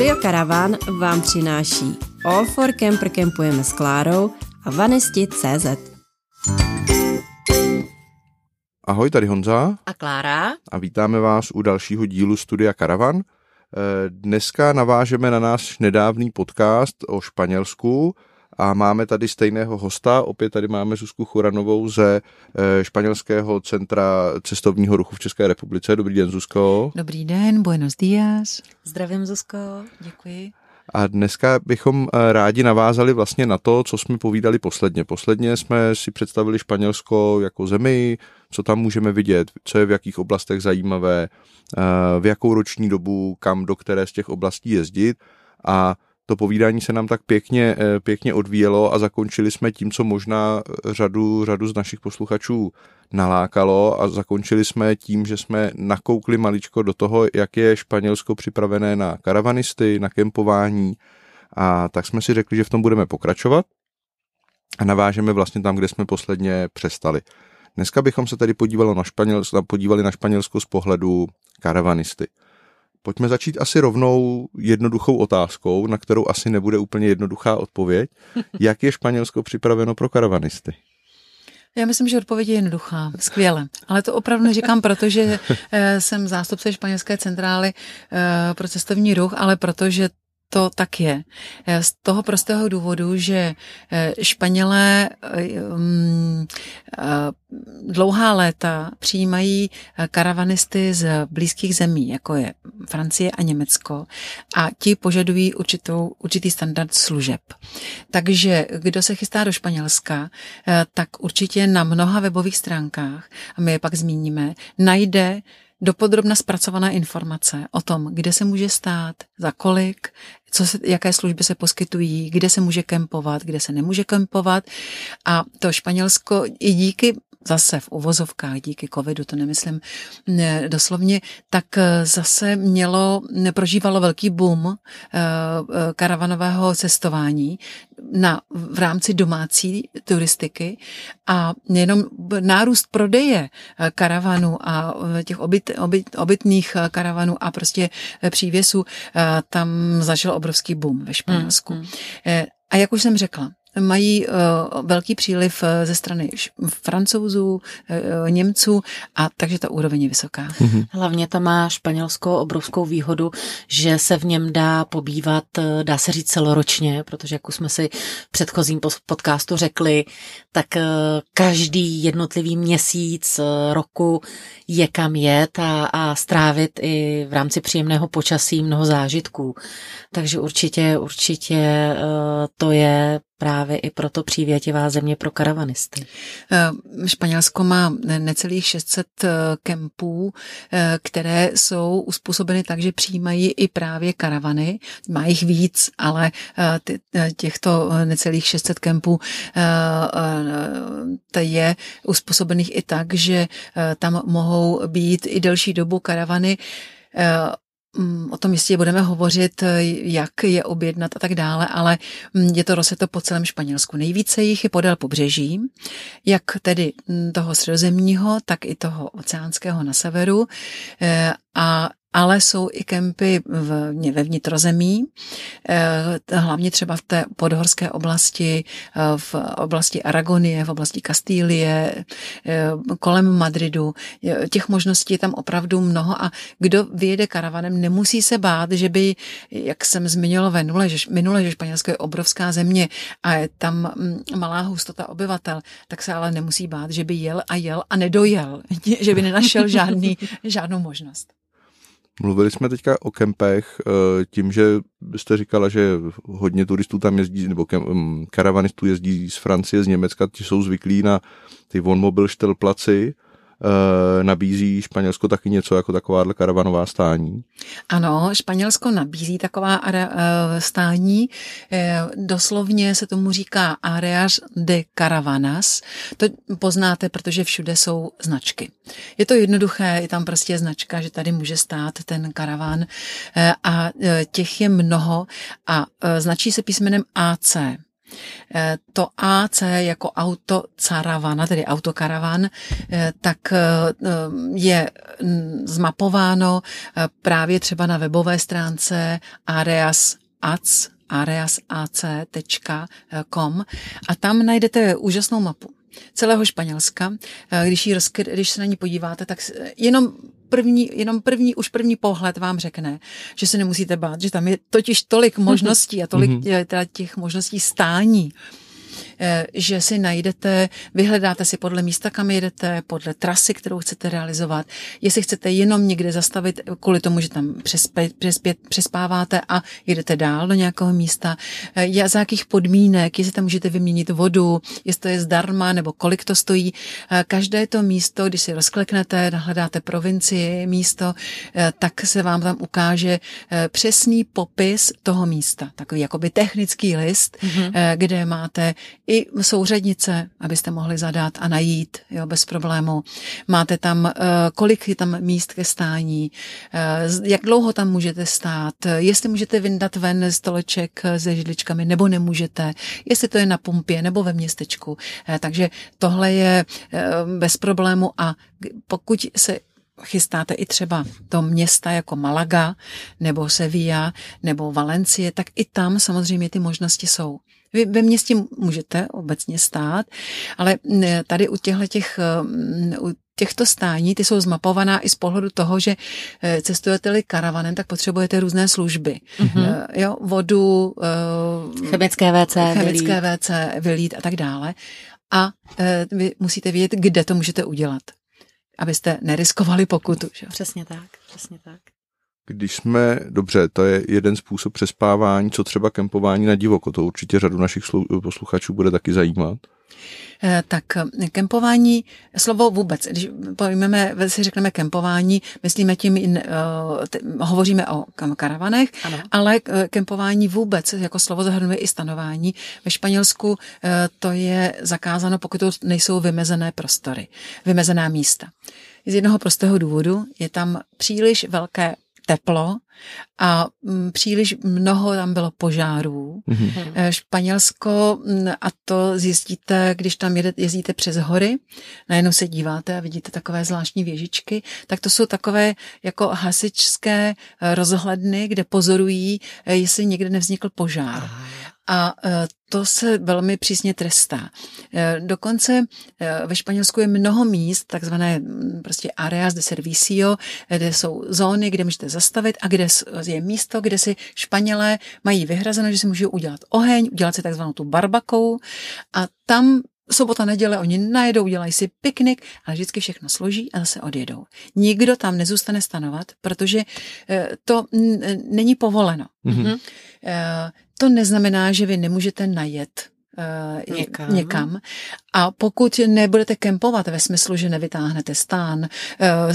Studio Caravan vám přináší All for Camper Campujeme s Klárou a Vanisti.cz Ahoj, tady Honza A Klára? a vítáme vás u dalšího dílu Studia Caravan. Eh, Dneska navážeme na náš nedávný podcast o Španělsku a máme tady stejného hosta. Opět tady máme Zuzku Churanovou ze eh, Španělského centra cestovního ruchu v České republice. Dobrý den, Zuzko. Dobrý den, buenos días. Zdravím, Zuzko. Děkuji. A dneska bychom eh, rádi navázali vlastně na to, co jsme povídali posledně. Posledně jsme si představili Španělsko jako zemi, co tam můžeme vidět, co je v jakých oblastech zajímavé, eh, v jakou roční dobu, kam do které z těch oblastí jezdit a to povídání se nám tak pěkně, eh, pěkně odvíjelo a zakončili jsme tím, co možná řadu, řadu z našich posluchačů nalákalo a zakončili jsme tím, že jsme nakoukli maličko do toho, jak je Španělsko připravené na karavanisty, na kempování a tak jsme si řekli, že v tom budeme pokračovat a navážeme vlastně tam, kde jsme posledně přestali. Dneska bychom se tady podívali na Španělsko, podívali na Španělsko z pohledu karavanisty. Pojďme začít asi rovnou jednoduchou otázkou, na kterou asi nebude úplně jednoduchá odpověď. Jak je Španělsko připraveno pro karavanisty? Já myslím, že odpověď je jednoduchá. Skvěle. Ale to opravdu neříkám, protože eh, jsem zástupce španělské centrály eh, pro cestovní ruch, ale protože to tak je. Eh, Z toho prostého důvodu, že eh, Španělé eh, mm, dlouhá léta přijímají karavanisty z blízkých zemí, jako je Francie a Německo, a ti požadují určitou, určitý standard služeb. Takže kdo se chystá do Španělska, tak určitě na mnoha webových stránkách, a my je pak zmíníme, najde dopodrobna zpracované informace o tom, kde se může stát, za kolik, co se, jaké služby se poskytují, kde se může kempovat, kde se nemůže kempovat. A to Španělsko i díky zase v uvozovkách díky covidu, to nemyslím ne, doslovně, tak eh, zase mělo, prožívalo velký boom eh, eh, karavanového cestování na, v rámci domácí turistiky a nejenom nárůst prodeje karavanů a těch obyt, obyt, obytných karavanů a prostě přívěsů tam zažil obrovský boom ve Španělsku. Mm, mm. A jak už jsem řekla, mají uh, velký příliv eh, ze strany š- francouzů, uh, Němců a takže ta úroveň je vysoká. Hlavně tam má Španělsko obrovskou výhodu, že se v něm dá pobývat, eh, dá se říct celoročně, protože jak už jsme si v předchozím podcastu řekli, tak eh, každý jednotlivý měsíc eh, roku je kam jet a, a strávit i v rámci příjemného počasí mnoho zážitků. Takže určitě, určitě eh, to je právě i proto přívětivá země pro karavanisty. Eh, Španělsko má ne- necelých 600 eh, kempů, eh, které jsou uspůsobeny tak, že přijímají i právě karavany. Má jich víc, ale těchto necelých 600 kempů je uspůsobených i tak, že tam mohou být i delší dobu karavany. Mm, O tom jistě budeme hovořit, eh, jak je objednat a tak dále, ale mm, je to rozseto po celém Španělsku. Nejvíce jich je podél pobřeží, jak tedy mm, toho středozemního, tak i toho oceánského na severu. Eh, A ale jsou i kempy v, ve vnitrozemí, eh, hlavně třeba v té podhorské oblasti, eh, v oblasti Aragonie, v oblasti Kastílie, eh, kolem Madridu. Těch možností je tam opravdu mnoho a kdo vyjede karavanem, nemusí se bát, že by, jak jsem zmiňovala minule, že, minule, že Španělsko je obrovská země a je tam mm, malá hustota obyvatel, tak se ale nemusí bát, že by jel a jel a nedojel, že by nenašel žádný, žádnou možnost. Mluvili jsme teďka o kempech, eh, tím, že byste říkala, že hodně turistů tam jezdí, nebo mm, karavanistů jezdí z Francie, z Německa, ti jsou zvyklí na ty vonmobil štelplaci, nabízí Španělsko taky něco jako takováhle karavanová stání. Ano, Španělsko nabízí taková eh, stání, eh, doslovně se tomu říká Areas de Caravanas. To poznáte, protože všude jsou značky. Je to jednoduché, je tam prostě značka, že tady může stát ten karavan eh, a eh, těch je mnoho a eh, značí se písmenem AC. To AC jako auto caravana, tedy autokaravan, tak je zmapováno právě třeba na webové stránce Areas Ads, areasac.com a tam najdete úžasnou mapu celého Španělska. Když, jí rozkry, když se na ní podíváte, tak jenom první, jenom první, už první pohled vám řekne, že se nemusíte bát, že tam je totiž tolik možností a tolik mm-hmm. těch možností stání, Eh, že si najdete, vyhledáte si podle místa, kam jedete, podle trasy, kterou chcete realizovat. Jestli chcete jenom někde zastavit kvůli tomu, že tam přespět, přespět, přespáváte a jedete dál do nějakého místa, eh, za jakých podmínek, jestli tam můžete vyměnit vodu, jestli to je zdarma nebo kolik to stojí. Eh, každé to místo, když si rozkleknete, hledáte provincii, místo, tak se vám tam ukáže přesný popis toho místa. Takový jakoby technický list, mm-hmm. kde máte i souřadnice, abyste mohli zadat a najít, jo, bez problému. Máte tam, eh, kolik je tam míst ke stání, eh, jak dlouho tam můžete stát, jestli můžete vyndat ven stoleček se židličkami, nebo nemůžete, jestli to je na pumpě nebo ve městečku. Eh, takže tohle je bez problému a pokud se chystáte i třeba do města jako Malaga nebo Sevilla nebo Valencie, tak i tam samozřejmě ty možnosti jsou. Vy ve městě můžete obecně stát, ale tady u těchto těch, u těchto stání, ty jsou zmapovaná i z pohledu toho, že e, cestujete-li karavanem, tak potřebujete různé služby. Mm-hmm. Jo, vodu, e, chemické WC, chemické vylít. WC, vylít a tak dále. A vy musíte vědět, kde to můžete udělat abyste neriskovali pokutu. Že? Přesně tak, přesně tak. Když jsme, dobře, to je jeden způsob přespávání, co třeba kempování na divoko, to určitě řadu našich posluchačů bude taky zajímat. Eh, tak eh, kempování, slovo vůbec, když pojmeme, si řekneme kempování, myslíme tím, uh, hovoříme o karavanech, ano. ale kempování vůbec jako slovo zahrnuje i stanování. Ve Španělsku to je zakázáno, pokud to nejsou vymezené prostory, vymezená místa. Z jednoho prostého důvodu je tam příliš velké teplo a mm, příliš mnoho tam bylo požárů. Mm-hmm. Španělsko, mm, a to zjistíte, když tam jezdíte přes hory, najednou se díváte a vidíte takové zvláštní věžičky, tak to jsou takové jako hasičské eh, rozhledny, kde pozorují, eh, jestli někde nevznikl požár. Aha a e, to se velmi přísně trestá. E, dokonce e, ve Španělsku je mnoho míst, takzvané prostě areas de servicio, kde jsou zóny, kde můžete zastavit a kde je místo, kde si Španělé mají vyhrazeno, že si můžou udělat oheň, udělat si takzvanou tu barbakou a tam sobota, neděle, oni najedou, udělají si piknik, ale vždycky všechno složí a zase odjedou. Nikdo tam nezůstane stanovat, protože to není povoleno. Mm-hmm. To neznamená, že vy nemůžete najet uh, někam. někam. A pokud nebudete kempovat ve smyslu, že nevytáhnete stán,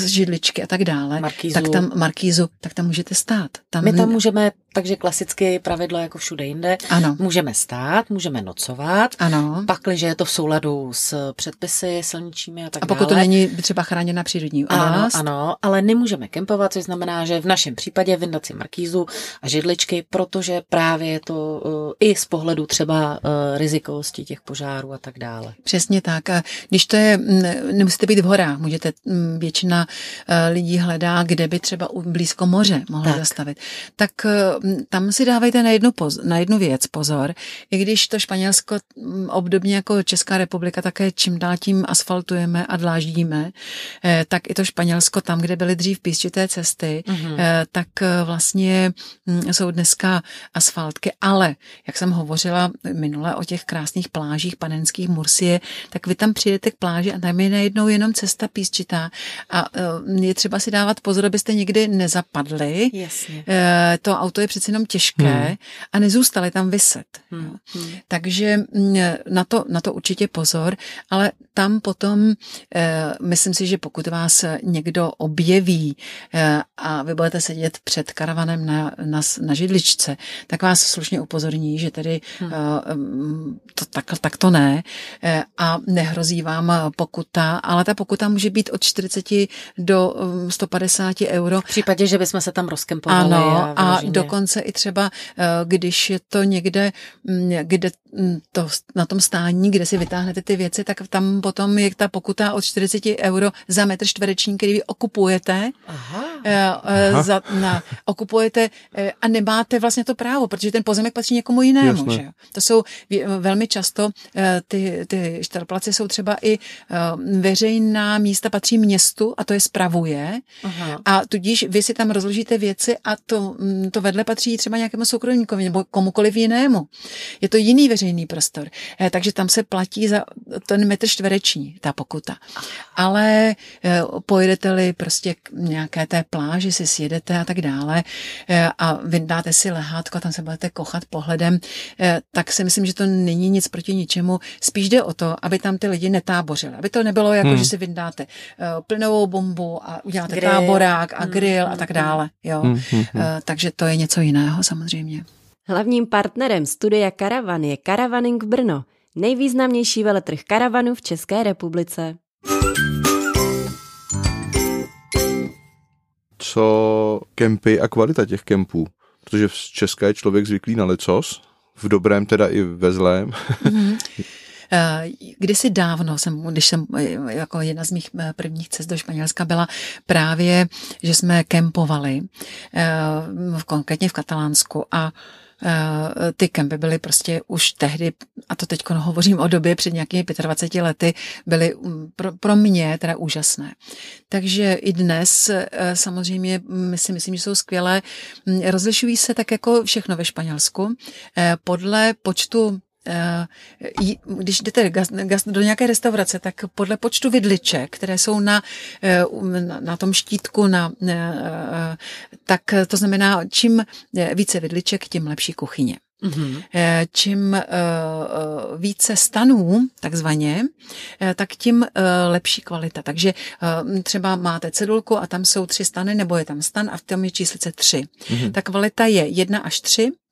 židličky a tak dále, markízu. tak tam markízu, tak tam můžete stát. Tam My tam můžeme, takže klasicky pravidlo jako všude jinde, ano. můžeme stát, můžeme nocovat, ano. pakliže je to v souladu s předpisy silničími a tak A pokud dále. to není třeba chráněná přírodní oblast. Ano, ano, ale nemůžeme kempovat, což znamená, že v našem případě vyndat si markízu a židličky, protože právě je to uh, i z pohledu třeba uh, rizikovosti těch požárů a tak dále. Přesně tak. A když to je, nemusíte být v horách, můžete, většina e, lidí hledá, kde by třeba blízko moře mohli tak. zastavit. Tak tam si dávejte na jednu, poz, na jednu věc pozor. I když to Španělsko obdobně jako Česká republika také čím dál tím asfaltujeme a dláždíme, e, tak i to Španělsko tam, kde byly dřív písčité cesty, mm-hmm. tak vlastně jsou dneska asfaltky. Ale, jak jsem hovořila minule o těch krásných plážích panenských Mursie, tak vy tam přijdete k pláži a tam je najednou jenom cesta písčitá a eh, je třeba si dávat pozor, abyste někdy nezapadli. Jasně. Eh, to auto je přece jenom těžké hmm. a nezůstali tam vyset. Hmm. Hmm. Takže mm, na to, na to určitě pozor, ale tam potom, eh, myslím si, že pokud vás někdo objeví a vy budete sedět před karavanem na, na, na židličce, tak vás slušně upozorní, že tedy hmm. Mm, to, tak, tak to ne a nehrozí vám pokuta, ale ta pokuta může být od 40 do 150 um, euro. V případě, že bychom se tam rozkempovali. Ano, a, a dokonce dokonce i třeba, když je to někde, mm, kde mm, to, na tom stání, kde si vytáhnete ty věci, tak tam potom je ta pokuta od 40 euro za metr čtvereční, který vy okupujete. Aha. Aha. Za, na, okupujete a nemáte vlastně to právo, protože ten pozemek patří někomu jinému. Že? To jsou velmi často ty, ty štarplace jsou třeba i veřejná místa patří městu a to je spravuje Aha. a tudíž vy si tam rozložíte věci a to, mm, to vedle patří třeba nějakému soukromníkovi nebo komukoliv jinému. Je to jiný veřejný prostor, eh, takže tam se platí za ten metr čtvereční ta pokuta. Ale eh, pojedete-li prostě k nějaké té pláži, si sjedete a tak dále eh, a vyndáte si lehátko a tam se budete kochat pohledem, tak si myslím, že to není nic proti ničemu. Spíš jde o to, aby tam ty lidi netábořili. Aby to nebylo jako, hmm. že si vyndáte plynovou bombu a uděláte grill. táborák a grill hmm. a tak dále. Jo. Hmm. Hmm. Takže to je něco jiného samozřejmě. Hlavním partnerem studia Karavan je Karavaning Brno, nejvýznamnější veletrh karavanu v České republice. Co kempy a kvalita těch kempů? Protože v České je člověk zvyklý na lecos, v dobrém teda i ve zlém. Mm-hmm. Kdysi dávno jsem, když jsem jako jedna z mých eh, prvních cest do Španělska byla právě, že jsme kempovali, konkrétně v Katalánsku a Eh, ty kempy byly prostě už tehdy, a to teď hovořím o době před nějakými 25 lety, byly mm, pro, pro mě teda úžasné. Takže i dnes eh, samozřejmě my si myslím, že jsou skvělé. Mm, rozlišují se tak jako všechno ve Španělsku eh, podle počtu Eh, když jdete do nějaké restaurace, tak podle počtu vidliček, které jsou na, eh, na tom štítku, na, eh, tak to znamená, čím více vidliček, tím lepší kuchyně. Mm-hmm. Čím více stanů, takzvaně, tak tím lepší kvalita. Takže třeba máte cedulku a tam jsou tři stany, nebo je tam stan a v tom je číslice tři. Mm-hmm. Ta kvalita je jedna až tři Eh,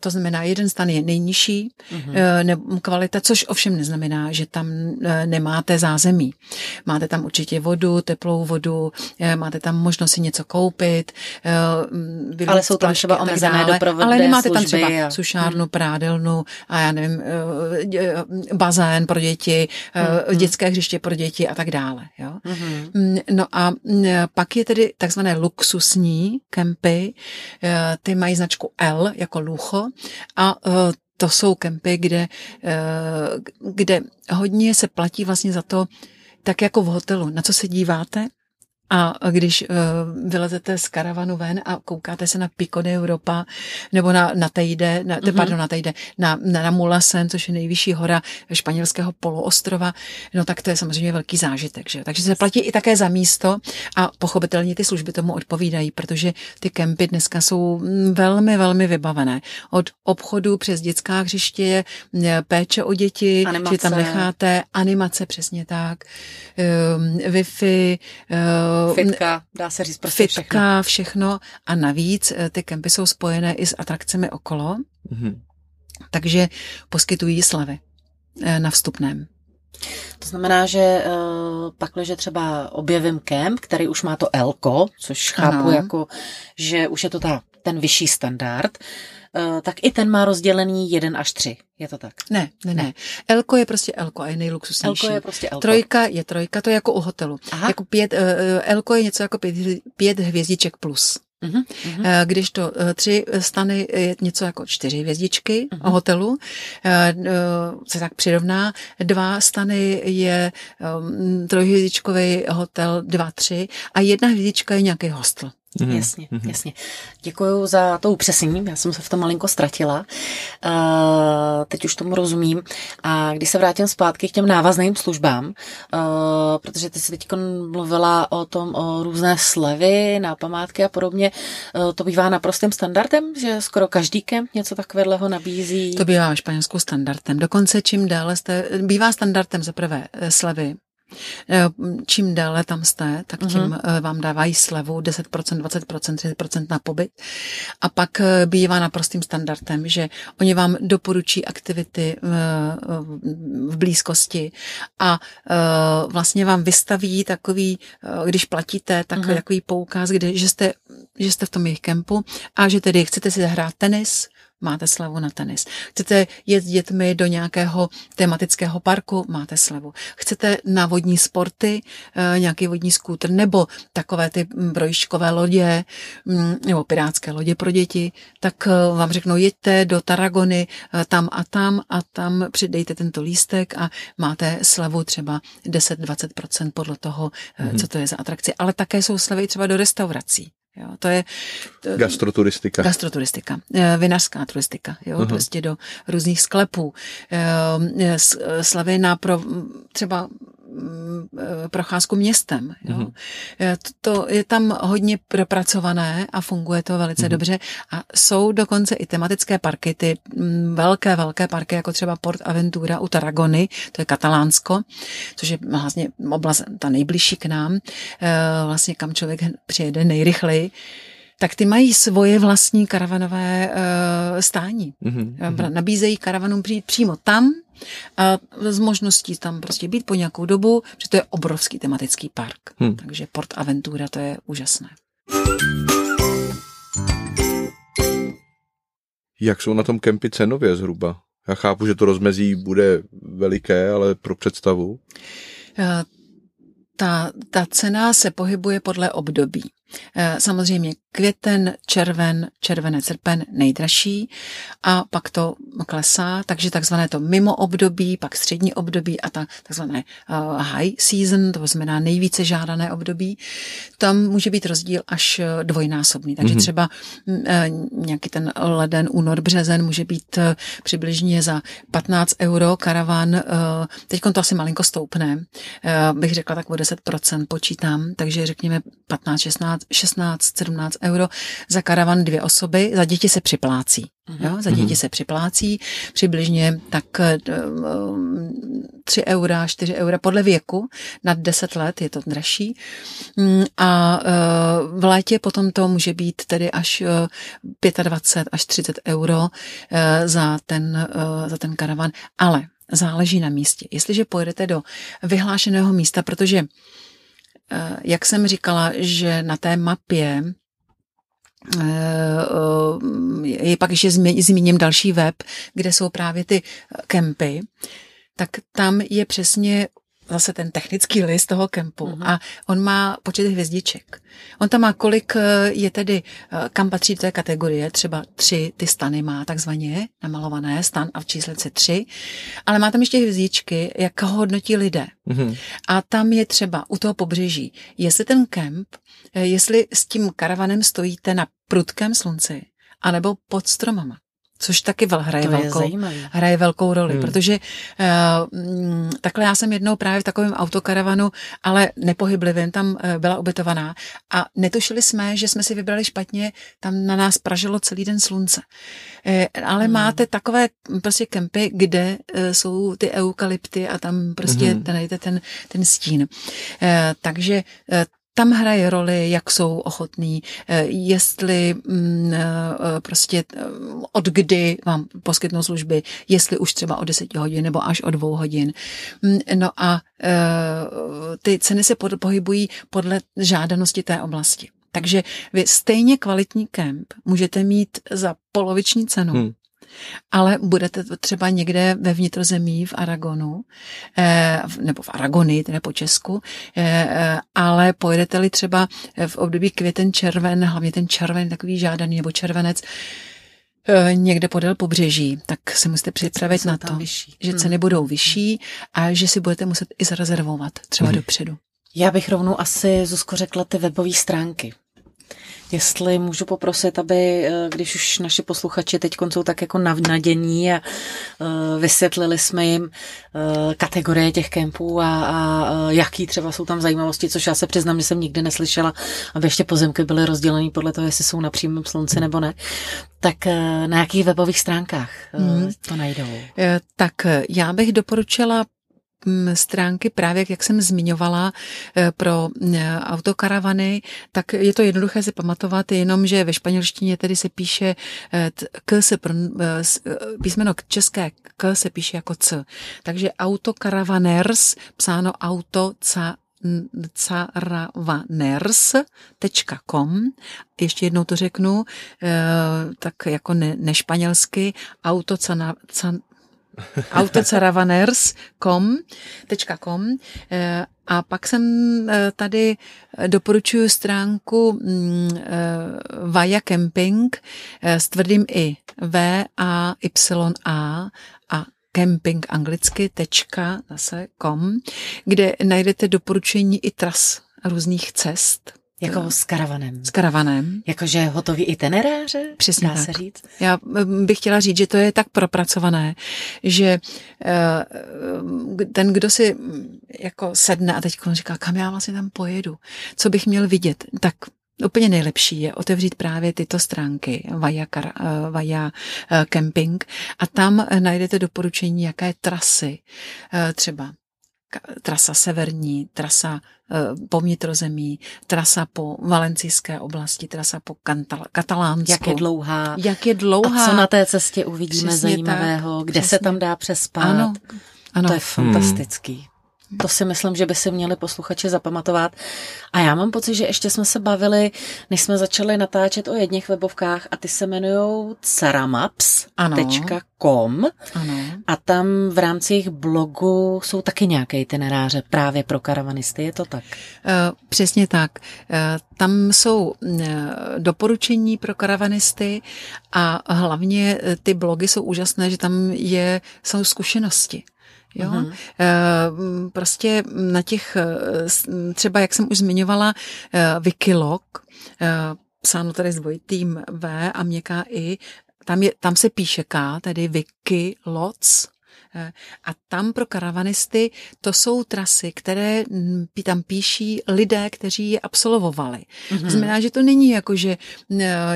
to znamená, jeden stan je nejnižší mm-hmm. kvalita, což ovšem neznamená, že tam eh, nemáte zázemí. Máte tam určitě vodu, teplou vodu, máte tam možnost si něco koupit. Ale jsou tam třeba omezené doprovodné Ale nemáte tam třeba a... sušárnu, hmm. prádelnu a já nevím, bazén pro děti, hmm. dětské hřiště pro děti a tak dále. Jo? Hmm. No a pak je tedy takzvané luxusní kempy, ty mají značku L, jako Lucho a e, to jsou kempy, kde, e, kde hodně se platí vlastně za to, tak jako v hotelu. Na co se díváte? A když uh, vylezete z karavanu ven a koukáte se na Pico de Europa nebo na, na Tejde, na, mm-hmm. pardon, na Tejde, na, na, na Mulasen, což je nejvyšší hora španělského poloostrova, no tak to je samozřejmě velký zážitek. Že? Takže se platí i také za místo a pochopitelně ty služby tomu odpovídají, protože ty kempy dneska jsou mm, velmi, velmi vybavené. Od obchodu přes dětská hřiště, péče o děti, animace. že tam necháte animace, přesně tak, um, Wi-Fi, um, Fitka, dá se říct prostě fitka, všechno. všechno. A navíc eh, ty kempy jsou spojené i s atrakcemi okolo, mm-hmm. takže poskytují slavy eh, na vstupném. To znamená, že uh, pak, že třeba objevím kemp, který už má to Elko, což chápu ano. jako, že už je to ta, ten vyšší standard, uh, tak i ten má rozdělený 1 až 3. Je to tak? Ne, ne, ne. Elko je prostě Elko a je nejluxusnější. Elko je prostě Elko. Trojka je trojka, to je jako u hotelu. Aha. Jako pět, uh, Elko je něco jako pět, pět hvězdiček plus. Uh-huh. Když to tři stany je něco jako čtyři hvězdičky uh-huh. hotelu, se tak přirovná. Dva stany je trojhvězdičkový hotel, dva, tři a jedna hvězdička je nějaký hostel. Mm-hmm. Jasně, mm-hmm. jasně. Děkuji za to upřesnění, já jsem se v tom malinko ztratila. Uh, teď už tomu rozumím. A když se vrátím zpátky k těm návazným službám, uh, protože ty jsi teď mluvila o tom, o různé slevy na památky a podobně, uh, to bývá naprostým standardem, že skoro každý kemp něco takového nabízí? To bývá španělskou standardem. Dokonce čím déle jste, bývá standardem za prvé slevy Čím déle tam jste, tak tím uh-huh. vám dávají slevu 10%, 20%, 30% na pobyt. A pak bývá naprostým standardem, že oni vám doporučí aktivity v blízkosti a vlastně vám vystaví takový, když platíte, tak uh-huh. takový poukaz, kde, že, jste, že jste v tom jejich kempu a že tedy chcete si zahrát tenis, máte slevu na tenis. Chcete jet s dětmi do nějakého tematického parku, máte slevu. Chcete na vodní sporty, eh, nějaký vodní skútr, nebo takové ty brojiškové lodě, mm, nebo pirátské lodě pro děti, tak eh, vám řeknou, jeďte do Taragony eh, tam a tam a tam přidejte tento lístek a máte slevu třeba 10-20% podle toho, mm-hmm. co to je za atrakci. Ale také jsou slevy třeba do restaurací. Jo, to je gastroturistika. Gastroturistika, eh, vinařská turistika, jo, uh-huh. prostě do různých sklepů. Eh, slavy na pro třeba eh, procházku městem. Jo. Mm-hmm. To je tam hodně propracované a funguje to velice mm-hmm. dobře. A jsou dokonce i tematické parky, ty mm, velké, velké parky, jako třeba Port Aventura u Tarragony, to je Katalánsko, což je vlastně oblast ta nejbližší k nám, eh, vlastně kam člověk přijede nejrychleji tak ty mají svoje vlastní karavanové uh, stání. Mm-hmm. Nabízejí karavanům přijít přímo tam a z možností tam prostě být po nějakou dobu, protože to je obrovský tematický park. Hmm. Takže Port Aventura to je úžasné. Jak jsou na tom kempy cenově zhruba? Já chápu, že to rozmezí bude veliké, ale pro představu. Eh, ta, ta cena se pohybuje podle období. Samozřejmě květen, červen, červené srpen nejdražší a pak to klesá, takže takzvané to mimo období, pak střední období a ta takzvané eh, high season, to znamená nejvíce žádané období, tam může být rozdíl až eh, dvojnásobný. Takže mm-hmm. třeba mm, nějaký ten leden, únor, březen může být přibližně za 15 euro karavan, teď to asi malinko stoupne, bych řekla tak o 10% počítám, takže řekněme 15, 16 16, 17 euro za karavan dvě osoby, za děti se připlácí. Mhm. Jo, za děti mhm. se připlácí přibližně tak 3 eh, eura, 4 eura podle věku, nad 10 let je to dražší. Mm, a eh, v létě potom to může být tedy až 25 až 30 euro eh, za ten, za ten karavan. Ale záleží na místě. Jestliže pojedete do vyhlášeného místa, protože Eh, jak jsem říkala, že na té mapě eh, eh, je pak ještě zmíním další web, kde jsou právě ty kempy, tak tam je přesně zase ten technický list toho kempu mm-hmm. a on má počet hvězdiček. On tam má kolik eh, je tedy, eh, kam patří do té kategorie, třeba tři ty stany má takzvaně namalované, stan a v číslici tři, ale má tam ještě hvězdičky, jak ho hodnotí lidé. Mm-hmm. A tam je třeba u toho pobřeží, jestli ten kemp, eh, jestli s tím karavanem stojíte na prudkém slunci, anebo pod stromama což taky hraje, to velkou, hraje velkou roli, hmm. protože uh, takhle já jsem jednou právě v takovém autokaravanu, ale nepohyblivým, tam uh, byla ubytovaná a netušili jsme, že jsme si vybrali špatně, tam na nás pražilo celý den slunce. Uh, ale hmm. máte takové prostě kempy, kde uh, jsou ty eukalypty a tam prostě hmm. ten, ten, ten stín. Uh, takže uh, tam hraje roli, jak jsou ochotní, eh, jestli mm, eh, prostě eh, od kdy vám poskytnou služby, jestli už třeba o 10 hodin nebo až o dvou hodin. Mm, no a ty ceny se pohybují podle žádanosti té oblasti. Takže vy stejně kvalitní kemp můžete mít za poloviční cenu, hmm ale budete třeba někde ve vnitrozemí v Aragonu, eh, nebo v Aragony, tedy po Česku, eh, eh, ale pojedete-li třeba v období květen červen, hlavně ten červen takový žádaný nebo červenec, někde podél pobřeží, tak se musíte připravit na to, vyšší. že ceny hmm. budou vyšší a že si budete muset i zarezervovat třeba hmm. dopředu. Já bych rovnou asi, Zuzko, řekla ty webové stránky. Jestli můžu poprosit, aby, eh, když už naši posluchači teď jsou tak jako navnadění a uh, vysvětlili jsme jim uh, kategorie těch kempů a, a jaký třeba jsou tam zajímavosti, což já se přiznám, že jsem nikdy neslyšela, aby ještě pozemky byly rozděleny podle toho, jestli jsou na přímém slunci nebo ne. Tak na jakých webových stránkách hmm. to najdou? Tak já bych doporučila stránky právě, jak jsem zmiňovala, eh, pro eh, autokaravany, tak je to jednoduché si pamatovat, jenom, že ve španělštině tedy se píše k se písmeno české k se píše jako c. Takže autokaravaners, psáno auto ca caravaners.com. Ještě jednou to řeknu, tak jako ne, nešpanělsky, auto autocaravaners.com eh, a pak jsem eh, tady doporučuji stránku mm, eh, Vaja Camping s tvrdým i V A Y A a camping anglicky tečka zase com, kde najdete doporučení i tras různých cest jako s karavanem. S karavanem. Jakože hotový itineráře? Přesně dá tak. se říct. Já bych chtěla říct, že to je tak propracované, že eh, ten, kdo si jako sedne a teď říká, kam já vlastně tam pojedu, co bych měl vidět, tak Úplně nejlepší je otevřít právě tyto stránky Vaja, Kar, eh, Vaja eh, Camping a tam najdete doporučení, jaké trasy třeba trasa severní, trasa eh, po vnitrozemí, trasa po valencijské oblasti, trasa po Kantal- Katalánsku. Jak je dlouhá. Jak je dlouhá. A co na té cestě uvidíme Přesně zajímavého, tak, kde přesně. se tam dá přespat. Ano, ano. To je fantastický. Hmm. To si myslím, že by si měli posluchači zapamatovat. A já mám pocit, že ještě jsme se bavili, než jsme začali natáčet o jedných webovkách a ty se jmenují ceramaps.com ano. a tam v rámci jejich blogu jsou taky nějaké itineráře právě pro karavanisty, je to tak? Uh, přesně tak. Uh, tam jsou uh, doporučení pro karavanisty a hlavně ty blogy jsou úžasné, že tam je, jsou zkušenosti. Jo? Mm-hmm. Prostě na těch, třeba jak jsem už zmiňovala, Wikilog, psáno tady s dvojitým V a měkká I, tam, je, tam se píše K, tedy Wikilots, a tam pro karavanisty to jsou trasy, které tam píší lidé, kteří je absolvovali. Mm-hmm. To znamená, že to není jako, že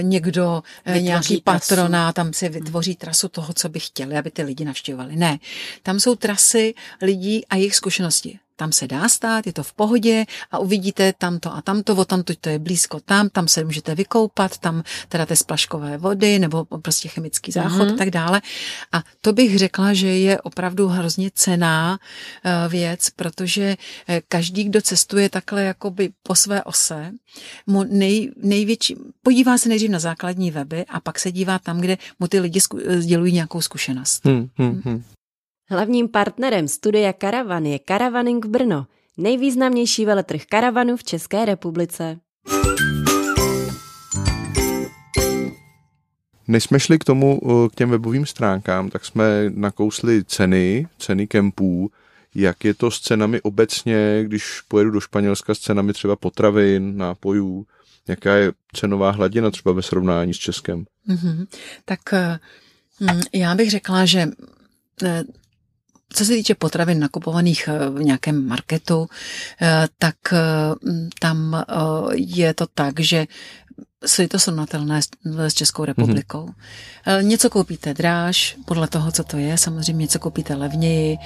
někdo, vytvoří nějaký patrona, tam si vytvoří trasu toho, co by chtěli, aby ty lidi navštěvovali. Ne. Tam jsou trasy lidí a jejich zkušenosti tam se dá stát, je to v pohodě a uvidíte tamto a tamto, o tamto to je blízko tam, tam se můžete vykoupat, tam teda té splaškové vody nebo prostě chemický záchod mm-hmm. a tak dále. A to bych řekla, že je opravdu hrozně cená uh, věc, protože uh, každý, kdo cestuje takhle jakoby po své ose, mu nej, největší, podívá se nejdřív na základní weby a pak se dívá tam, kde mu ty lidi sdělují nějakou zkušenost. Hmm, hmm, hmm. Hlavním partnerem studia Karavan je Karavaning Brno, nejvýznamnější veletrh karavanů v České republice. Než jsme šli k tomu, k těm webovým stránkám, tak jsme nakousli ceny, ceny kempů, jak je to s cenami obecně, když pojedu do Španělska s cenami třeba potravin, nápojů, jaká je cenová hladina třeba ve srovnání s Českem? Mm-hmm. Tak hm, já bych řekla, že co se týče potravin nakupovaných eh, v nějakém marketu, eh, tak eh, tam je to tak, že je to srovnatelné s Českou republikou. Mm-hmm. Něco koupíte dráž, podle toho, co to je, samozřejmě něco koupíte levněji,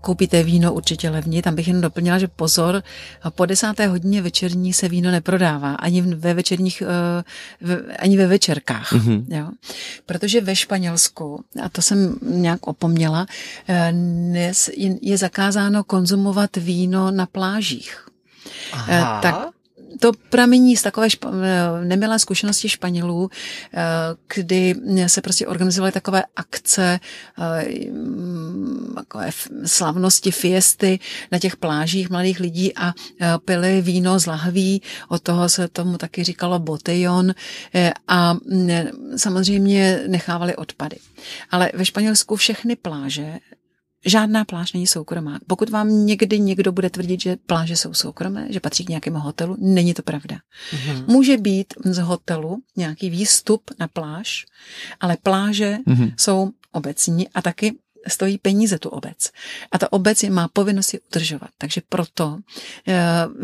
koupíte víno určitě levněji, tam bych jen doplnila, že pozor, po desáté hodině večerní se víno neprodává, ani ve večerních, ani ve večerkách, mm-hmm. jo? protože ve Španělsku, a to jsem nějak opomněla, je zakázáno konzumovat víno na plážích. Aha. Tak to pramení z takové špa- nemilé zkušenosti Španělů, kdy se prostě organizovaly takové akce, takové slavnosti, fiesty na těch plážích mladých lidí a pili víno z lahví, od toho se tomu taky říkalo botejon a samozřejmě nechávali odpady. Ale ve Španělsku všechny pláže Žádná pláž není soukromá. Pokud vám někdy někdo bude tvrdit, že pláže jsou soukromé, že patří k nějakému hotelu, není to pravda. Mm-hmm. Může být z hotelu nějaký výstup na pláž, ale pláže mm-hmm. jsou obecní a taky stojí peníze tu obec. A ta obec je má povinnost je udržovat. Takže proto uh,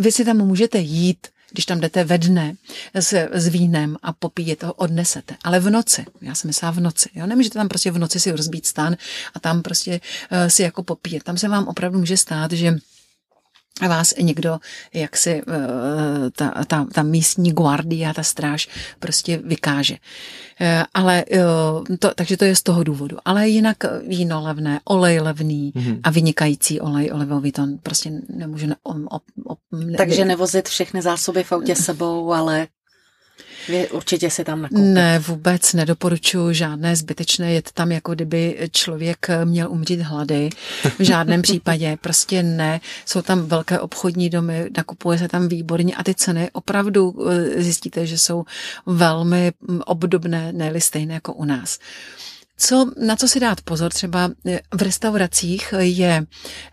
vy si tam můžete jít když tam jdete ve dne s, s vínem a popíjete ho, odnesete. Ale v noci, já jsem myslela v noci, jo? nemůžete tam prostě v noci si rozbít stan a tam prostě uh, si jako popíjet. Tam se vám opravdu může stát, že vás někdo, jak si eh, ta, ta, ta místní guardia, ta stráž prostě vykáže. Eh, ale eh, to, takže to je z toho důvodu. Ale jinak víno levné, olej levný mm-hmm. a vynikající olej olivový, to prostě nemůže... Ne, op, op, ne, takže nevozit všechny zásoby v autě sebou, ale vy určitě si tam nakoupit. Ne, vůbec nedoporučuji žádné zbytečné jet tam, jako kdyby člověk měl umřít hlady. V žádném případě, prostě ne. Jsou tam velké obchodní domy, nakupuje se tam výborně a ty ceny opravdu eh, zjistíte, že jsou velmi mm, obdobné, ne stejné jako u nás. Co, na co si dát pozor třeba eh, v restauracích je,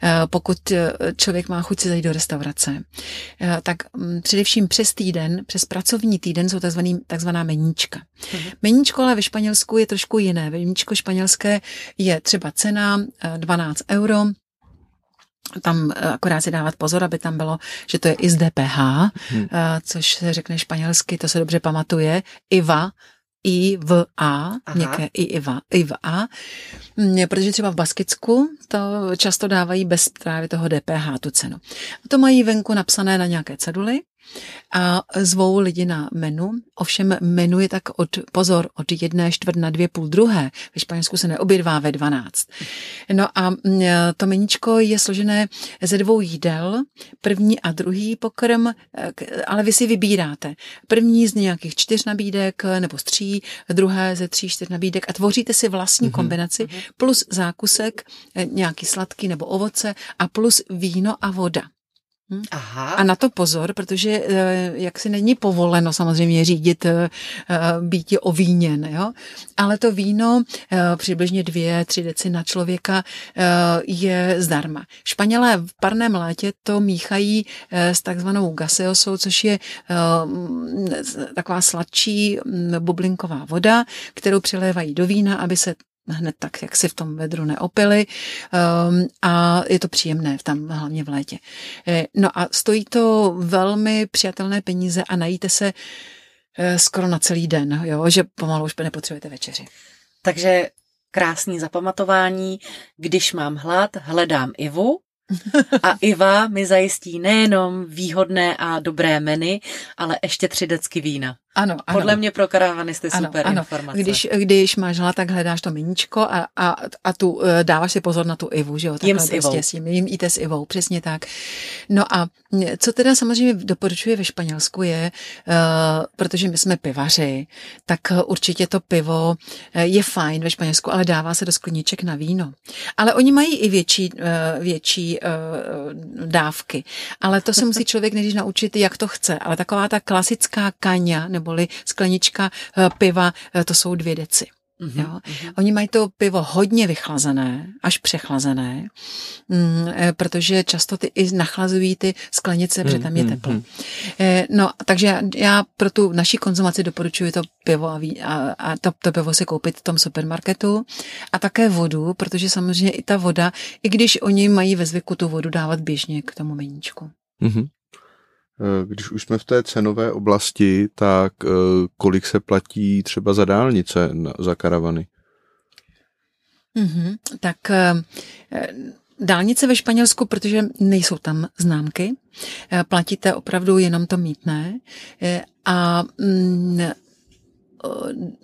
eh, pokud eh, člověk má chuť si zajít do restaurace, tak mm, především přes týden, přes pracovní týden jsou takzvaný, takzvaná meníčka. Mhm. Meníčko ale ve Španělsku je trošku jiné. Meníčko španělské je třeba cena 12 euro, tam akorát si dávat pozor, aby tam bylo, že to je i z DPH, hmm. což se řekne španělsky, to se dobře pamatuje, IVA, i v A, někde i v A, i v A, mm, protože třeba v Baskicku to často dávají bez právě toho DPH tu cenu. To mají venku napsané na nějaké ceduly a zvou lidi na menu. Ovšem menu je tak od, pozor, od jedné čtvrt na dvě půl druhé. Ve Španělsku se neobědvá ve dvanáct. No a to meníčko je složené ze dvou jídel, první a druhý pokrm, ale vy si vybíráte. První z nějakých čtyř nabídek nebo z tří, druhé ze tří, čtyř nabídek a tvoříte si vlastní mm-hmm. kombinaci plus zákusek, eh, nějaký sladký nebo ovoce a plus víno a voda. Hm? Aha. A na to pozor, protože eh, jak si není povoleno samozřejmě řídit eh, eh, býti ovíněn, jo? ale to víno přibližně dvě, tři deci na člověka je zdarma. Španělé v parném létě to míchají s takzvanou gaseosou, což je taková sladčí hm, bublinková voda, kterou přilévají do vína, aby se hned tak, jak si v tom vedru neopili um, a je to příjemné tam hlavně v létě. Eh, no a stojí to velmi přijatelné peníze a najíte se eh, skoro na celý den, jo, že pomalu už nepotřebujete večeři. Takže krásný zapamatování, když mám hlad, hledám Ivu, a Iva mi zajistí nejenom výhodné a dobré meny, ale ještě tři decky vína. Ano, ano. Podle mě pro karavanisty ano, super ano. informace. Když, když máš hlad, tak hledáš to miničko a, a, a tu eh, dáváš si pozor na tu Ivu, že jo? Jím s prostě Ivou. S jim, jim jíte s Ivou, přesně tak. No a co teda samozřejmě doporučuje ve Španělsku je, uh, protože my jsme pivaři, tak určitě to pivo uh, je fajn ve Španělsku, ale dává se do skleniček na víno. Ale oni mají i větší, uh, větší uh, dávky. Ale to se musí člověk než naučit, jak to chce. Ale taková ta klasická kaňa, neboli sklenička uh, piva, uh, to jsou dvě deci. Mm-hmm. Jo? Mm-hmm. Oni mají to pivo hodně vychlazené, až přechlazené, mm, protože často ty i nachlazují ty sklenice, protože tam je teplo. Mm-hmm. No, takže já pro tu naši konzumaci doporučuji to pivo a, ví, a, a to, to pivo si koupit v tom supermarketu a také vodu, protože samozřejmě i ta voda, i když oni mají ve zvyku tu vodu dávat běžně k tomu meníčku. Mm-hmm. Eh, když už jsme v té cenové oblasti, tak eh, kolik se platí třeba za dálnice za karavany? Mm-hmm, tak eh, dálnice ve Španělsku, protože nejsou tam známky, platíte opravdu jenom to mítné a mm,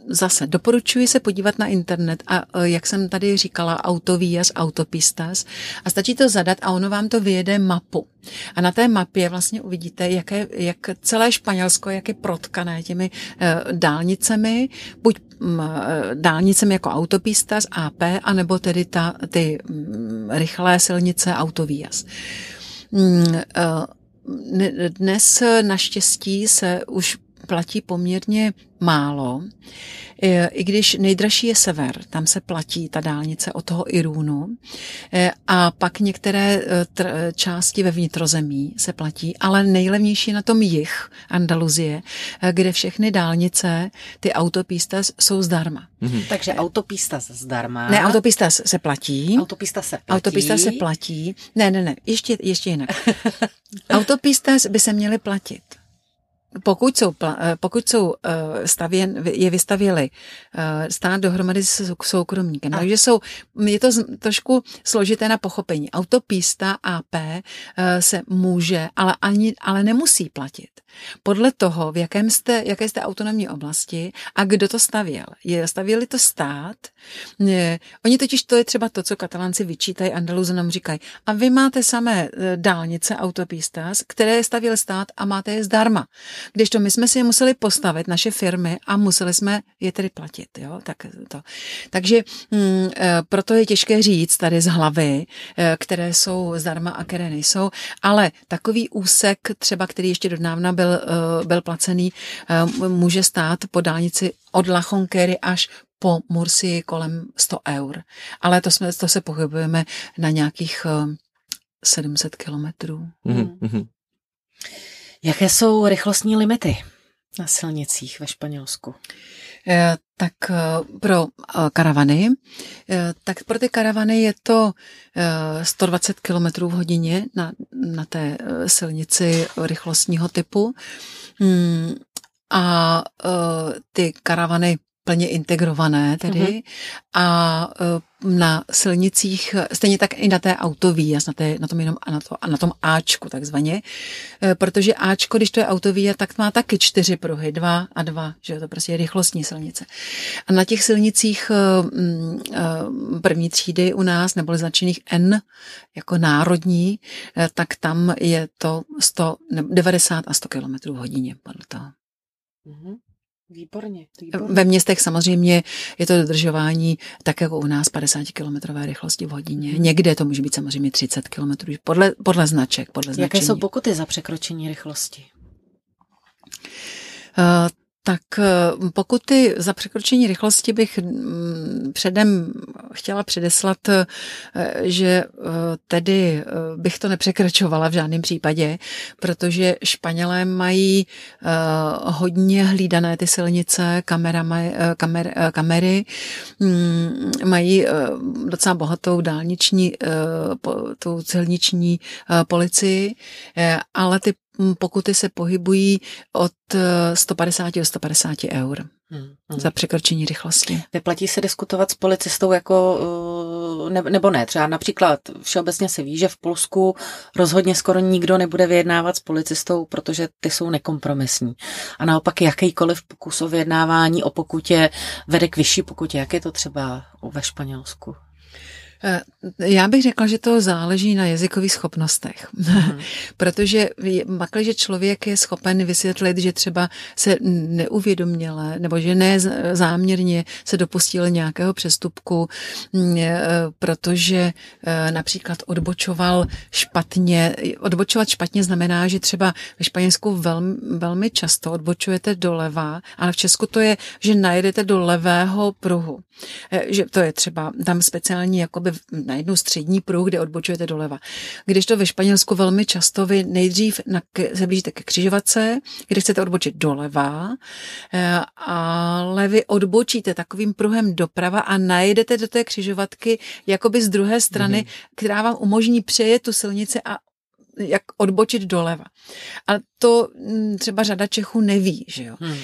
zase doporučuji se podívat na internet a e, jak jsem tady říkala, Autovías, Autopistas a stačí to zadat a ono vám to vyjede mapu. A na té mapě vlastně uvidíte, jaké, jak celé Španělsko, jak je protkané těmi e, dálnicemi, buď e, dálnicemi jako Autopistas, AP, anebo tedy ta, ty rychlé silnice Autovías. Dnes naštěstí se už platí poměrně málo, i když nejdražší je sever, tam se platí ta dálnice od toho Irunu e, a pak některé e, části ve vnitrozemí se platí, ale nejlevnější na tom jich Andaluzie, e, kde všechny dálnice, ty autopistas jsou zdarma. Mm-hmm. Takže autopistas zdarma. Ne, autopistas se platí. Autopistas se platí. Autopistas se platí. Ne, ne, ne, ještě, ještě jinak. autopistas by se měly platit pokud jsou, eh, pokud jsou eh, stavěn, je vystavěli eh, stát dohromady s soukromníkem. Takže jsou, je to trošku složité na pochopení. Autopista AP se může, ale, ani, ale nemusí platit. Podle toho, v jakém jste, jaké jste autonomní oblasti a kdo to stavěl. Je, stavěli to stát. Je, oni totiž, to je třeba to, co katalánci vyčítají, Andaluzanům říkají. A vy máte samé dálnice, autopistas, které stavěl stát a máte je zdarma. Když to my jsme si je museli postavit, naše firmy, a museli jsme je tedy platit. Jo? Tak to. Takže mm, e, proto je těžké říct tady z hlavy, e, které jsou zdarma a které nejsou, ale takový úsek třeba, který ještě dodnávna byl, e, byl placený, může stát po dálnici od Lachonkery až po Mursi kolem 100 eur. Ale to, jsme, to se pohybujeme na nějakých 700 kilometrů. Mm-hmm. Jaké jsou rychlostní limity na silnicích ve Španělsku? Eh, tak eh, pro eh, karavany, tak pro ty karavany je to 120 km v hodině na, na té silnici rychlostního typu. Hmm, a ty karavany plně integrované tedy mm-hmm. a e, na silnicích, stejně tak i na té autoví, na, té, na tom jenom a na, to, a na tom Ačku takzvaně, e, protože Ačko, když to je autoví, tak má taky čtyři pruhy, dva a dva, že to prostě je rychlostní silnice. A na těch silnicích e, první třídy u nás, nebo značených N jako národní, tak tam je to 100, 90 a 100 km v hodině podle toho. Mm-hmm. Výborně, výborně. Ve městech samozřejmě je to dodržování tak jako u nás 50 km rychlosti v hodině. Hmm. Někde to může být samozřejmě 30 km podle, podle značek, podle značení. Jaké jsou pokuty za překročení rychlosti? Tak eh, pokuty za překročení rychlosti bych mm, předem chtěla předeslat, eh, že eh, tedy bych to nepřekračovala v žádném případě, protože Španělé mají hodně hlídané ty silnice, kamerami, kamer, kamery, mm, mají docela bohatou dálniční, tu silniční policii, ale ty pokuty se pohybují od 150 do 150 eur. Hmm, hmm. Za překročení rychlosti. Vyplatí se diskutovat s policistou jako, uh, ne, nebo ne? Třeba například všeobecně se ví, že v Polsku rozhodně skoro nikdo nebude vyjednávat s policistou, protože ty jsou nekompromisní. A naopak jakýkoliv pokus o vyjednávání o pokutě vede k vyšší pokutě. Jak je to třeba ve Španělsku? Eh, já bych řekla, že to záleží na jazykových schopnostech, mm. protože že člověk je schopen vysvětlit, že třeba se neuvědoměle nebo že ne záměrně se dopustil nějakého přestupku, mm, eh, protože eh, například odbočoval špatně. Odbočovat špatně znamená, že třeba ve Španělsku velmi, velmi často odbočujete doleva, ale v Česku to je, že najedete do levého pruhu. Že to je třeba tam speciální jakoby na jednu střední pruh, kde odbočujete doleva. Když to ve Španělsku velmi často vy nejdřív na, se blížíte ke křižovatce, kde chcete odbočit doleva, eh, ale vy odbočíte takovým pruhem doprava a najedete do té křižovatky jakoby z druhé strany, mm-hmm. která vám umožní přejet tu silnici a jak odbočit doleva. A to mm, třeba řada Čechů neví, že jo. Hmm.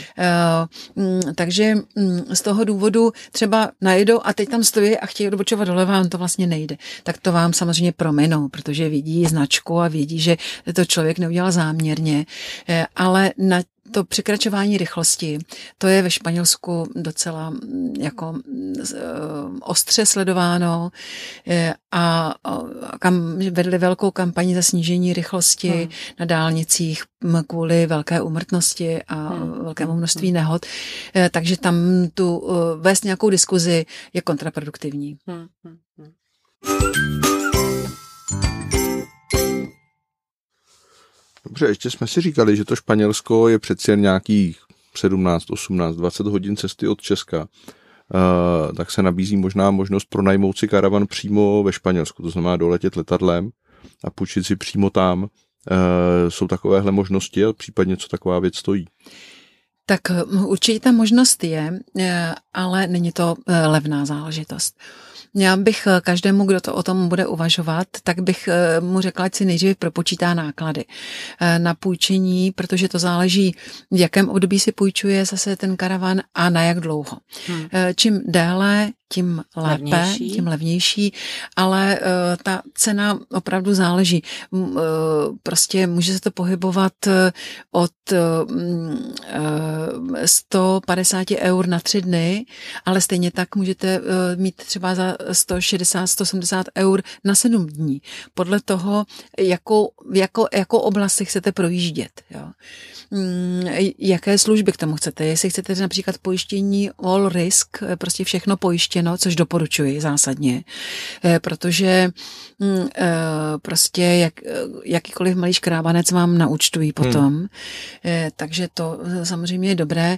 Uh, takže mm, z toho důvodu třeba najedou a teď tam stojí a chtějí odbočovat doleva a on to vlastně nejde. Tak to vám samozřejmě prominou, protože vidí značku a vidí, že to člověk neudělal záměrně, uh, ale na to překračování rychlosti, to je ve Španělsku docela mm, jako eh, ostře sledováno eh, a kam vedli velkou kampaní za snížení rychlosti hmm. na dálnicích kvůli velké umrtnosti a hmm. velkému hmm. množství nehod. Eh, takže tam tu vést nějakou diskuzi je kontraproduktivní. Hmm. Hmm. Dobře, ještě jsme si říkali, že to Španělsko je přeci jen nějakých 17, 18, 20 hodin cesty od Česka. Uh, tak se nabízí možná možnost pronajmout si karavan přímo ve Španělsku, to znamená doletět letadlem a půjčit si přímo tam. Uh, jsou takovéhle možnosti a případně co taková věc stojí? Tak určitě ta možnost je, ale není to levná záležitost. Já bych eh, každému, kdo to o tom bude uvažovat, tak bych eh, mu řekla, ať si nejdřív propočítá náklady eh, na půjčení, protože to záleží, v jakém období si půjčuje zase ten karavan a na jak dlouho. Hmm. Čím déle, tím lépe, levnější. tím levnější, ale uh, ta cena opravdu záleží. Uh, prostě může se to pohybovat od uh, 150 eur na tři dny, ale stejně tak můžete uh, mít třeba za 160-170 eur na 7 dní. Podle toho, jakou, jako, jakou oblast si chcete projíždět. Jo. Mm, jaké služby k tomu chcete? Jestli chcete například pojištění all risk, prostě všechno pojištěno, což doporučuji zásadně, eh, protože mm, eh, prostě jak, jakýkoliv malý škrábanec vám naúčtují potom, hmm. takže to samozřejmě je dobré,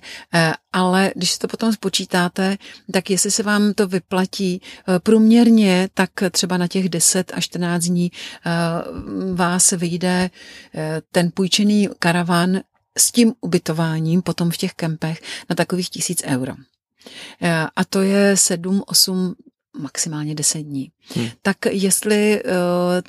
ale když si to potom spočítáte, tak jestli se vám to vyplatí průměrně, tak třeba na těch 10 až 14 dní vás vyjde ten půjčený karavan s tím ubytováním potom v těch kempech na takových tisíc euro. Eh, a to je sedm, osm, maximálně deset dní. Hmm. Tak jestli uh,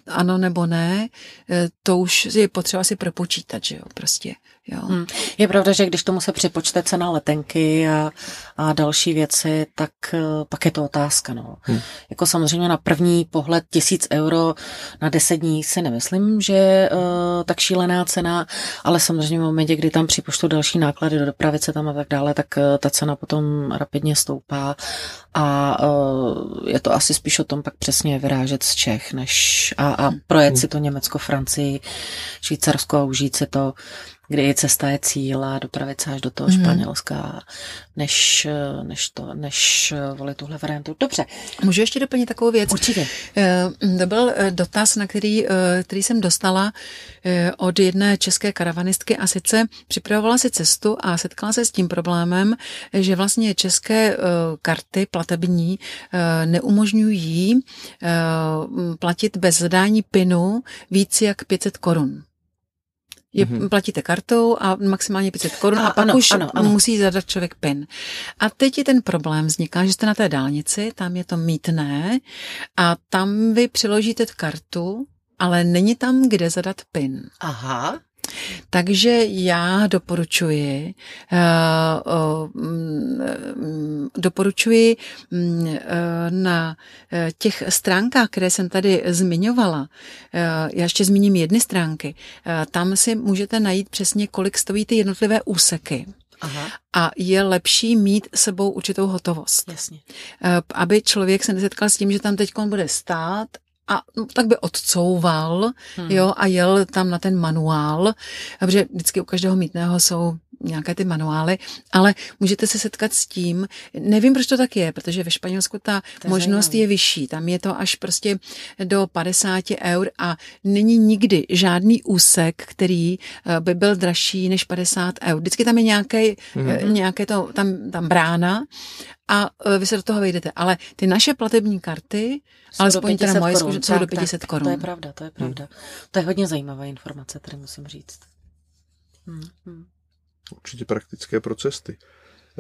ano nebo ne, uh, to už je potřeba si propočítat, že jo, prostě. Jo. Hmm. Je pravda, že když tomu se připočte cena letenky a, a další věci, tak uh, pak je to otázka. No. Hmm. Jako samozřejmě na první pohled tisíc euro na deset dní si nemyslím, že je uh, tak šílená cena, ale samozřejmě v momentě, kdy tam připočtu další náklady do dopravy se tam a tak dále, tak uh, ta cena potom rapidně stoupá a uh, je to asi spíš o tom pak přesně vyrážet z Čech, než a, a projet si to Německo, Francii, Švýcarsko a užít si to kdy cesta je cíl a dopravit se až do toho mm. Španělska, než, než, to, než volit tuhle variantu. Dobře. Můžu ještě doplnit takovou věc? Určitě. Eh, to byl eh, dotaz, na který, eh, který jsem dostala od jedné české karavanistky a sice připravovala si cestu a setkala se s tím problémem, že vlastně české karty platební neumožňují platit bez zadání PINu víc jak 500 korun je, mm-hmm. platíte kartou a maximálně 500 korun a, a pak ano, už ano, ano. musí zadat člověk PIN. A teď je ten problém vzniká, že jste na té dálnici, tam je to mítné a tam vy přiložíte kartu, ale není tam, kde zadat PIN. Aha. Takže já doporučuji, uh, uh, doporučuji uh, na těch stránkách, které jsem tady zmiňovala, já ještě zmíním jedny stránky, tam si můžete najít přesně, kolik stojí ty jednotlivé úseky. Aha. A je lepší mít sebou určitou hotovost. Jasně. Aby člověk se nesetkal s tím, že tam teď bude stát a no, tak by odcouval, hmm. jo, a jel tam na ten manuál, protože vždycky u každého mítného jsou nějaké ty manuály, ale můžete se setkat s tím, nevím, proč to tak je, protože ve Španělsku ta to možnost zajímavý. je vyšší, tam je to až prostě do 50 eur a není nikdy žádný úsek, který eh, by byl dražší než 50 eur. Vždycky tam je nějaké, mm-hmm. nějaké to, tam, tam brána a eh, vy se do toho vejdete. Ale ty naše platební karty, jsou alespoň teda moje korun. jsou tak, do 500 korun. To je pravda, to je pravda. Hmm. To je hodně zajímavá informace, tady musím říct. Hmm. Hmm. Určitě praktické pro cesty.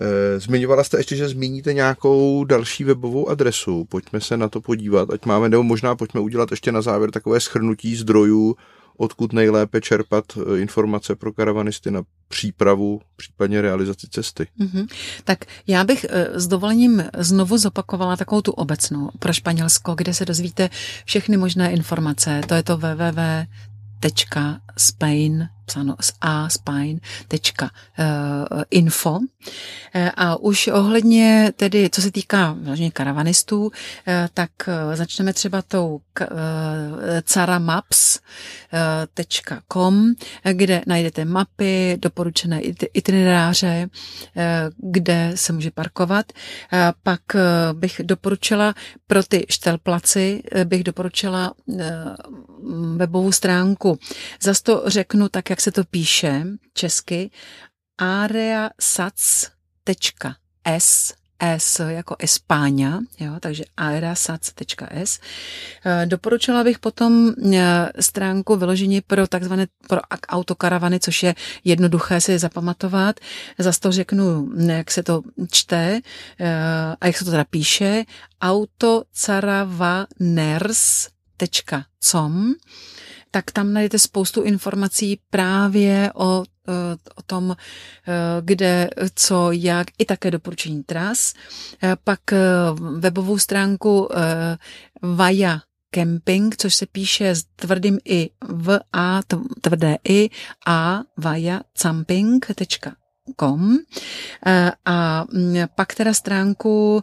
Eh, zmiňovala jste ještě, že zmíníte nějakou další webovou adresu. Pojďme se na to podívat, ať máme, nebo možná pojďme udělat ještě na závěr takové schrnutí zdrojů, odkud nejlépe čerpat eh, informace pro karavanisty na přípravu, případně realizaci cesty. Mm-hmm. Tak já bych eh, s dovolením znovu zopakovala takovou tu obecnou pro Španělsko, kde se dozvíte všechny možné informace. To je to www.spain psáno s a spine.info. Eh, a už ohledně tedy, co se týká vlastně karavanistů, eh, tak eh, začneme třeba tou caramaps.com, kde najdete mapy, doporučené itineráře, kde se může parkovat. Pak bych doporučila pro ty štelplaci, bych doporučila webovou stránku. Zas to řeknu tak, jak jak se to píše česky, areasac.s S jako Espáňa, jo, takže aerasac.s. Eh, doporučila bych potom eh, stránku vyložení pro takzvané pro autokaravany, což je jednoduché si zapamatovat. Zas to řeknu, jak se to čte a jak se to teda píše. autocaravaners.com tak tam najdete spoustu informací právě o, eh, o tom, eh, kde, co, jak, i také doporučení tras. Eh, pak webovou stránku Vaja Camping, což se píše s tvrdým i v a tvrdé i a vaja com a mm, pak teda stránku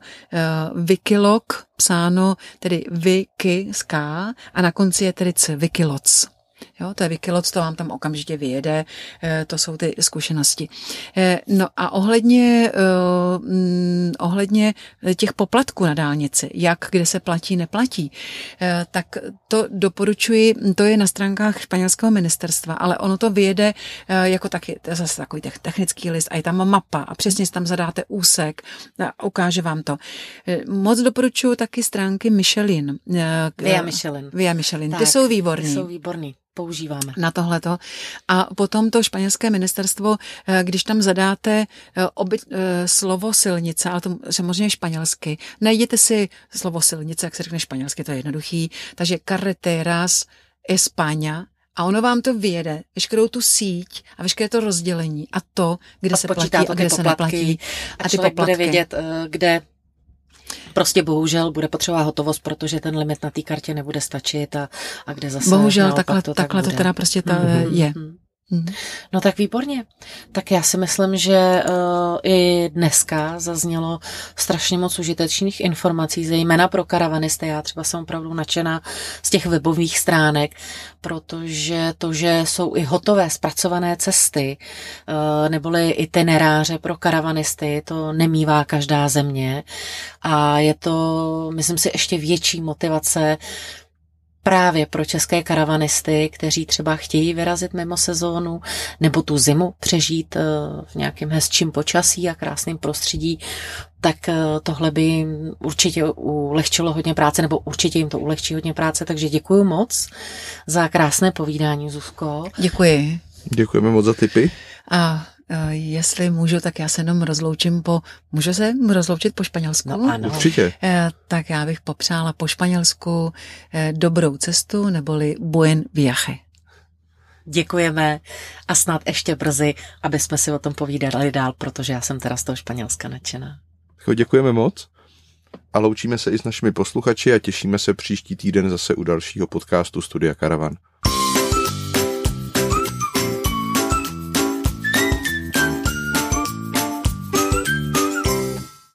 Wikilog psáno tedy Wiki s K a na konci je tedy Wikiloc. Jo, to je Wikiloc, to vám tam okamžitě vyjede, eh, to jsou ty zkušenosti. Eh, no a ohledně, eh, mm, ohledně těch poplatků na dálnici, jak, kde se platí, neplatí, tak to doporučuji, to je na stránkách španělského ministerstva, ale ono to vyjede jako taky, to je zase takový technický list a je tam mapa a přesně si tam zadáte úsek a ukáže vám to. Moc doporučuji taky stránky Michelin. Via Michelin. Via Michelin, tak, ty jsou výborní. Ty jsou výborní používáme. Na tohleto. A potom to španělské ministerstvo, eh, když tam zadáte eh, oby, eh, slovo silnice, ale to samozřejmě španělsky, najděte si slovo silnice, jak se řekne španělsky, to je jednoduchý. Takže carreteras España, a ono vám to vyjede, veškerou tu síť a veškeré to rozdělení a to, kde a se platí a kde se neplatí. A, a ty poplatky. bude vědět, kde Prostě bohužel bude potřeba hotovost, protože ten limit na té kartě nebude stačit a, a kde zase Bohužel takhle to, takhle tak to teda prostě ta mm-hmm. je. Mm-hmm. Mhm. No tak výborně. Tak já si myslím, že uh, i dneska zaznělo strašně moc užitečných informací, zejména pro karavanisty. Já třeba jsem opravdu nadšená z těch webových stránek, protože to, že jsou i hotové zpracované cesty, uh, neboli itineráře pro karavanisty, to nemývá každá země. A je to, myslím si, ještě větší motivace právě pro české karavanisty, kteří třeba chtějí vyrazit mimo sezónu nebo tu zimu přežít eh, v nějakém hezčím počasí a krásném prostředí, tak eh, tohle by jim určitě ulehčilo hodně práce, nebo určitě jim to ulehčí hodně práce, takže děkuji moc za krásné povídání, Zuzko. Děkuji. Děkujeme moc za tipy. A jestli můžu, tak já se jenom rozloučím po, můžu se rozloučit po španělsku? No ano. Určitě. Eh, tak já bych popřála po španělsku eh, dobrou cestu, neboli buen viaje. Děkujeme a snad ještě brzy, aby jsme si o tom povídali dál, protože já jsem teda z toho Španělska nadšená. Děkujeme moc a loučíme se i s našimi posluchači a těšíme se příští týden zase u dalšího podcastu Studia Karavan.